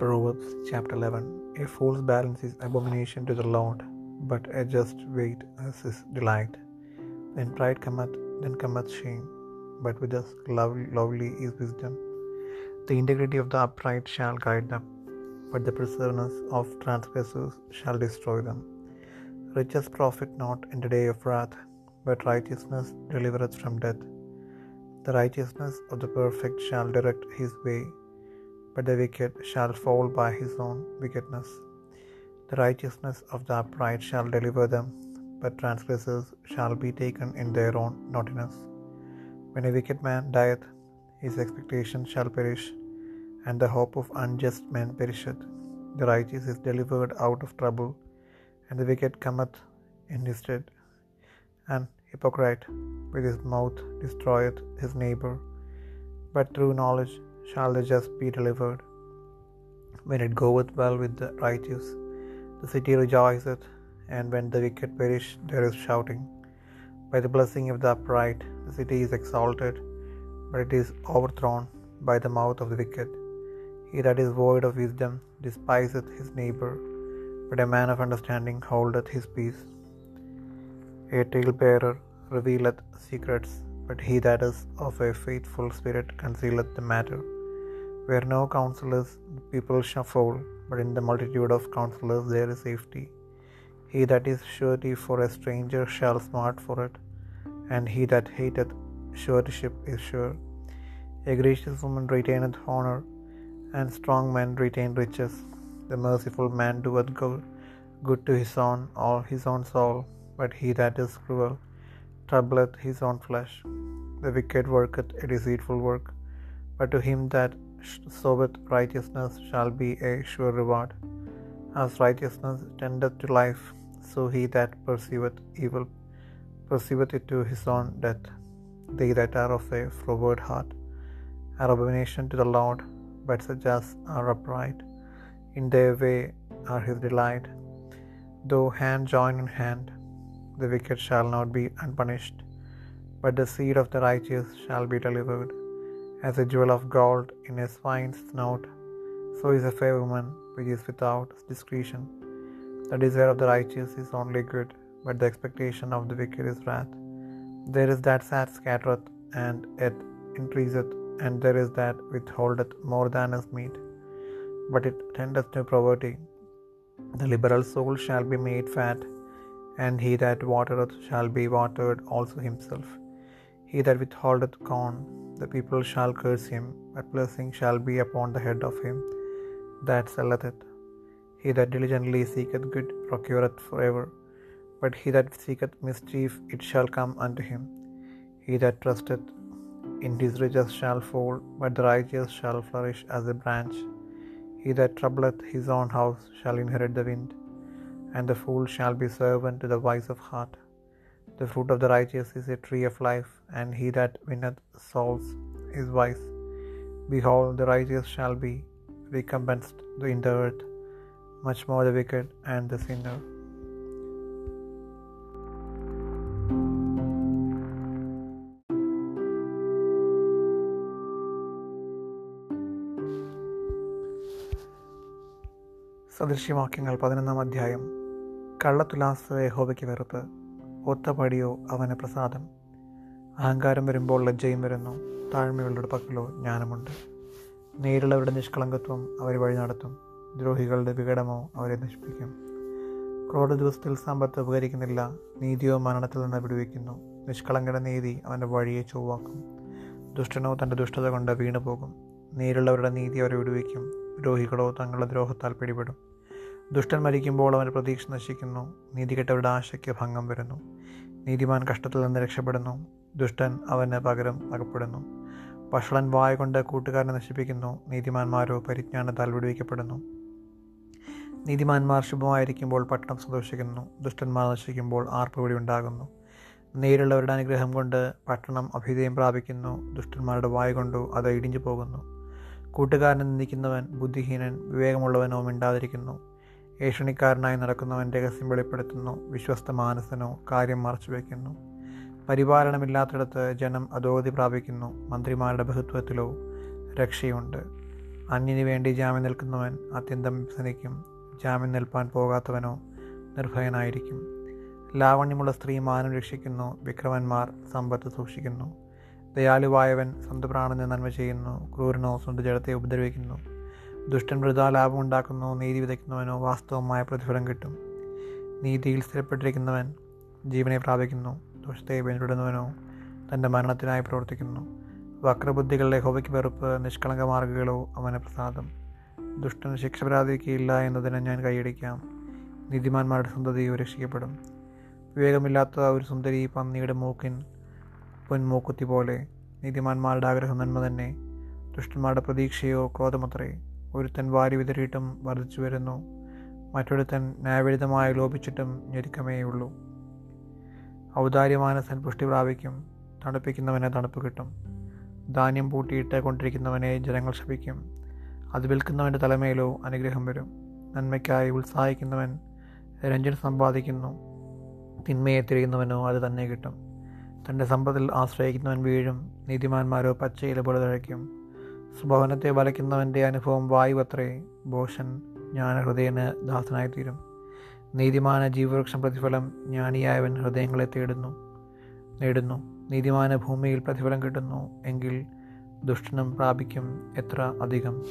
Proverbs chapter 11 A fool's balance is abomination to the Lord, but a just weight is his delight. When pride cometh, then cometh shame, but with us lovely is wisdom. The integrity of the upright shall guide them, but the perseverance of transgressors shall destroy them. Riches profit not in the day of wrath, but righteousness delivereth from death. The righteousness of the perfect shall direct his way, but the wicked shall fall by his own wickedness. The righteousness of the upright shall deliver them, but transgressors shall be taken in their own naughtiness. When a wicked man dieth, his expectation shall perish, and the hope of unjust men perisheth. The righteous is delivered out of trouble, and the wicked cometh in his stead. An hypocrite with his mouth destroyeth his neighbor, but through knowledge shall the just be delivered. When it goeth well with the righteous, the city rejoiceth, and when the wicked perish, there is shouting. By the blessing of the upright, the city is exalted, but it is overthrown by the mouth of the wicked. He that is void of wisdom despiseth his neighbor, but a man of understanding holdeth his peace. A talebearer revealeth secrets, but he that is of a faithful spirit concealeth the matter. Where no counsel is, the people shall fall, but in the multitude of counselors there is safety. He that is surety for a stranger shall smart for it, and he that hateth suretyship is sure. A gracious woman retaineth honor, and strong men retain riches. The merciful man doeth good, good to his own or his own soul, but he that is cruel troubleth his own flesh. The wicked worketh a deceitful work, but to him that soweth righteousness shall be a sure reward. As righteousness tendeth to life, so he that pursueth evil pursueth it to his own death. They that are of a froward heart are abomination to the Lord, but such as are upright in their way are his delight. Though hand join in hand, the wicked shall not be unpunished, but the seed of the righteous shall be delivered. As a jewel of gold in a swine's snout, so is a fair woman which is without discretion. The desire of the righteous is only good, but the expectation of the wicked is wrath. There is that sad scattereth, and it increaseth, and there is that withholdeth more than is meet, but it tendeth to poverty. The liberal soul shall be made fat, and he that watereth shall be watered also himself. He that withholdeth corn, the people shall curse him, but blessing shall be upon the head of him that selleth it. He that diligently seeketh good procureth forever, but he that seeketh mischief, it shall come unto him. He that trusteth in his riches shall fall, but the righteous shall flourish as a branch. He that troubleth his own house shall inherit the wind, and the fool shall be servant to the wise of heart. The fruit of the righteous is a tree of life, and he that winneth souls is wise. Behold, the righteous shall be recompensed in the earth, much more the wicked and the sinner. സദൃശ്യവാക്യങ്ങൾ പതിനൊന്നാം അധ്യായം കള്ളത്തുലാസ് യഹോവയ്ക്ക് വെറുപ്പ് ഒത്തപടിയോ അവന് പ്രസാദം. അഹങ്കാരം വരുമ്പോൾ ലജ്ജയും വരുന്നു. താഴ്മയുള്ളവരുടെ പക്കലോ ജ്ഞാനമുണ്ട്. നേരിടവരുടെ നിഷ്കളങ്കത്വം അവരെ വഴി നടത്തും. ദ്രോഹികളുടെ വികടമോ അവരെ നശിപ്പിക്കും. ക്രോധ ദിവസത്തിൽ സമ്പത്ത് ഉപകരിക്കുന്നില്ല നീതിയോ മരണത്തിൽ നിന്ന് വിടുവിക്കുന്നു. നിഷ്കളങ്കയുടെ നീതി അവന്റെ വഴിയെ ചൊവ്വാക്കും. ദുഷ്ടനോ തന്റെ ദുഷ്ടത കൊണ്ട് വീണു പോകും നേരിലുള്ളവരുടെ നീതി അവരെ വിടുവിക്കും. ദ്രോഹികളോ തങ്ങളുടെ ദ്രോഹത്താൽ പിടിപെടും. ദുഷ്ടൻ മരിക്കുമ്പോൾ അവന്റെ പ്രതീക്ഷ നശിക്കുന്നു. നീതികെട്ടവരുടെ ആശയ്ക്ക് ഭംഗം വരുന്നു. നീതിമാൻ കഷ്ടത്തിൽ നിന്ന് രക്ഷപ്പെടുന്നു. ദുഷ്ടൻ അവന് പകരം അകപ്പെടുന്നു. വഷളൻ വായ കൊണ്ട് കൂട്ടുകാരനെ നശിപ്പിക്കുന്നു. നീതിമാന്മാരോ പരിജ്ഞാനത്താൽ വിടുവിക്കപ്പെടുന്നു നീതിമാന്മാർ ശുഭമായിരിക്കുമ്പോൾ പട്ടണം സന്തോഷിക്കുന്നു. ദുഷ്ടന്മാർ നശിക്കുമ്പോൾ ആർപ്പുവിടി ഉണ്ടാകുന്നു. നേരിലുള്ളവരുടെ അനുഗ്രഹം കൊണ്ട് പട്ടണം അഭ്യുദയം പ്രാപിക്കുന്നു. ദുഷ്ടന്മാരുടെ വായ കൊണ്ടു അത് ഇടിഞ്ഞു പോകുന്നു. കൂട്ടുകാരനെ നിന്ദിക്കുന്നവൻ ബുദ്ധിഹീനൻ വിവേകമുള്ളവനോ മിണ്ടാതിരിക്കുന്നു. ഏഷണിക്കാരനായി നടക്കുന്നവൻ രഹസ്യം വെളിപ്പെടുത്തുന്നു വിശ്വസ്ത മാനസനോ കാര്യം മറച്ചു വയ്ക്കുന്നു. പരിപാലനമില്ലാത്തിടത്ത് ജനം അധോഗതി പ്രാപിക്കുന്നു മന്ത്രിമാരുടെ ബഹുത്വത്തിലോ രക്ഷയുണ്ട്. അന്യന് വേണ്ടി ജാമ്യം നിൽക്കുന്നവൻ അത്യന്തം സനിക്കും ജാമ്യം നിൽപ്പാൻ പോകാത്തവനോ നിർഭയനായിരിക്കും. ലാവണ്യമുള്ള സ്ത്രീ മാനം രക്ഷിക്കുന്നു വിക്രമന്മാർ സമ്പത്ത് സൂക്ഷിക്കുന്നു. ദയാലുവായവൻ സ്വന്തം പ്രാണന് നന്മ ചെയ്യുന്നു ക്രൂരനോ സ്വന്തം ജഡത്തെ ഉപദ്രവിക്കുന്നു. ദുഷ്ടൻ വൃതാ ലാഭമുണ്ടാക്കുന്നു നീതി വിതയ്ക്കുന്നവനോ വാസ്തവമായ പ്രതിഫലം കിട്ടും. നീതിയിൽ സ്ഥിരപ്പെട്ടിരിക്കുന്നവൻ ജീവനെ പ്രാപിക്കുന്നു ദുഷ്ടത്തെ പിന്തുടരുന്നവനോ തന്റെ മരണത്തിനായി പ്രവർത്തിക്കുന്നു. വക്രബുദ്ധികളുടെ ഹോബയ്ക്ക് വെറുപ്പ് നിഷ്കളങ്ക മാർഗങ്ങളോ അവന് പ്രസാദം. ദുഷ്ടന് ശിക്ഷ പ്രാപിക്കുകയില്ല എന്നതിനെ ഞാൻ കൈയടിക്കാം. നീതിമാന്മാരുടെ സന്തതിയോ രക്ഷിക്കപ്പെടും. വിവേകമില്ലാത്ത ഒരു സുന്ദരി പന്നിയുടെ മൂക്കിൻ പൊൻമൂക്കുത്തി പോലെ നീതിമാന്മാരുടെ ആഗ്രഹം നന്മ തന്നെ. ദുഷ്ടന്മാരുടെ പ്രതീക്ഷയോ ക്രോധമത്രേ. ഒരുത്തൻ വാരി വിതറിയിട്ടും വർദ്ധിച്ചു വരുന്നു. മറ്റൊരുത്തൻ ന്യായവിരുദ്ധമായി ലോപിച്ചിട്ടും ഞെരുക്കമേയുള്ളൂ. ഔദാര്യമാനസൻ പുഷ്ടി പ്രാപിക്കും. തണുപ്പിക്കുന്നവനെ തണുപ്പ് കിട്ടും. ധാന്യം പൂട്ടിയിട്ട് കൊണ്ടിരിക്കുന്നവനെ ജനങ്ങൾ ശപിക്കും. അത് വിൽക്കുന്നവന്റെ തലമേലോ അനുഗ്രഹം വരും. നന്മയ്ക്കായി ഉത്സാഹിക്കുന്നവൻ രഞ്ജൻ സമ്പാദിക്കുന്നു. തിന്മയെ തിരിയുന്നവനോ അത് തന്നെ കിട്ടും. തന്റെ സമ്പത്തിൽ ആശ്രയിക്കുന്നവൻ വീഴും. നീതിമാന്മാരോ പച്ചയില പോലെ തഴയ്ക്കും. സ്വഭവനത്തെ വലയ്ക്കുന്നവന്റെ അനുഭവം വായുവത്രേ. ഭോഷൻ ജ്ഞാനഹൃദയന് ദാസനായിത്തീരും. നീതിമാന ജീവവൃക്ഷം പ്രതിഫലം ജ്ഞാനിയായവൻ ഹൃദയങ്ങളെ തേടുന്നു. നേടുന്നു. നീതിമാന ഭൂമിയിൽ പ്രതിഫലം കിട്ടുന്നു. എങ്കിൽ ദുഷ്ടനും പ്രാപിക്കും എത്ര അധികം.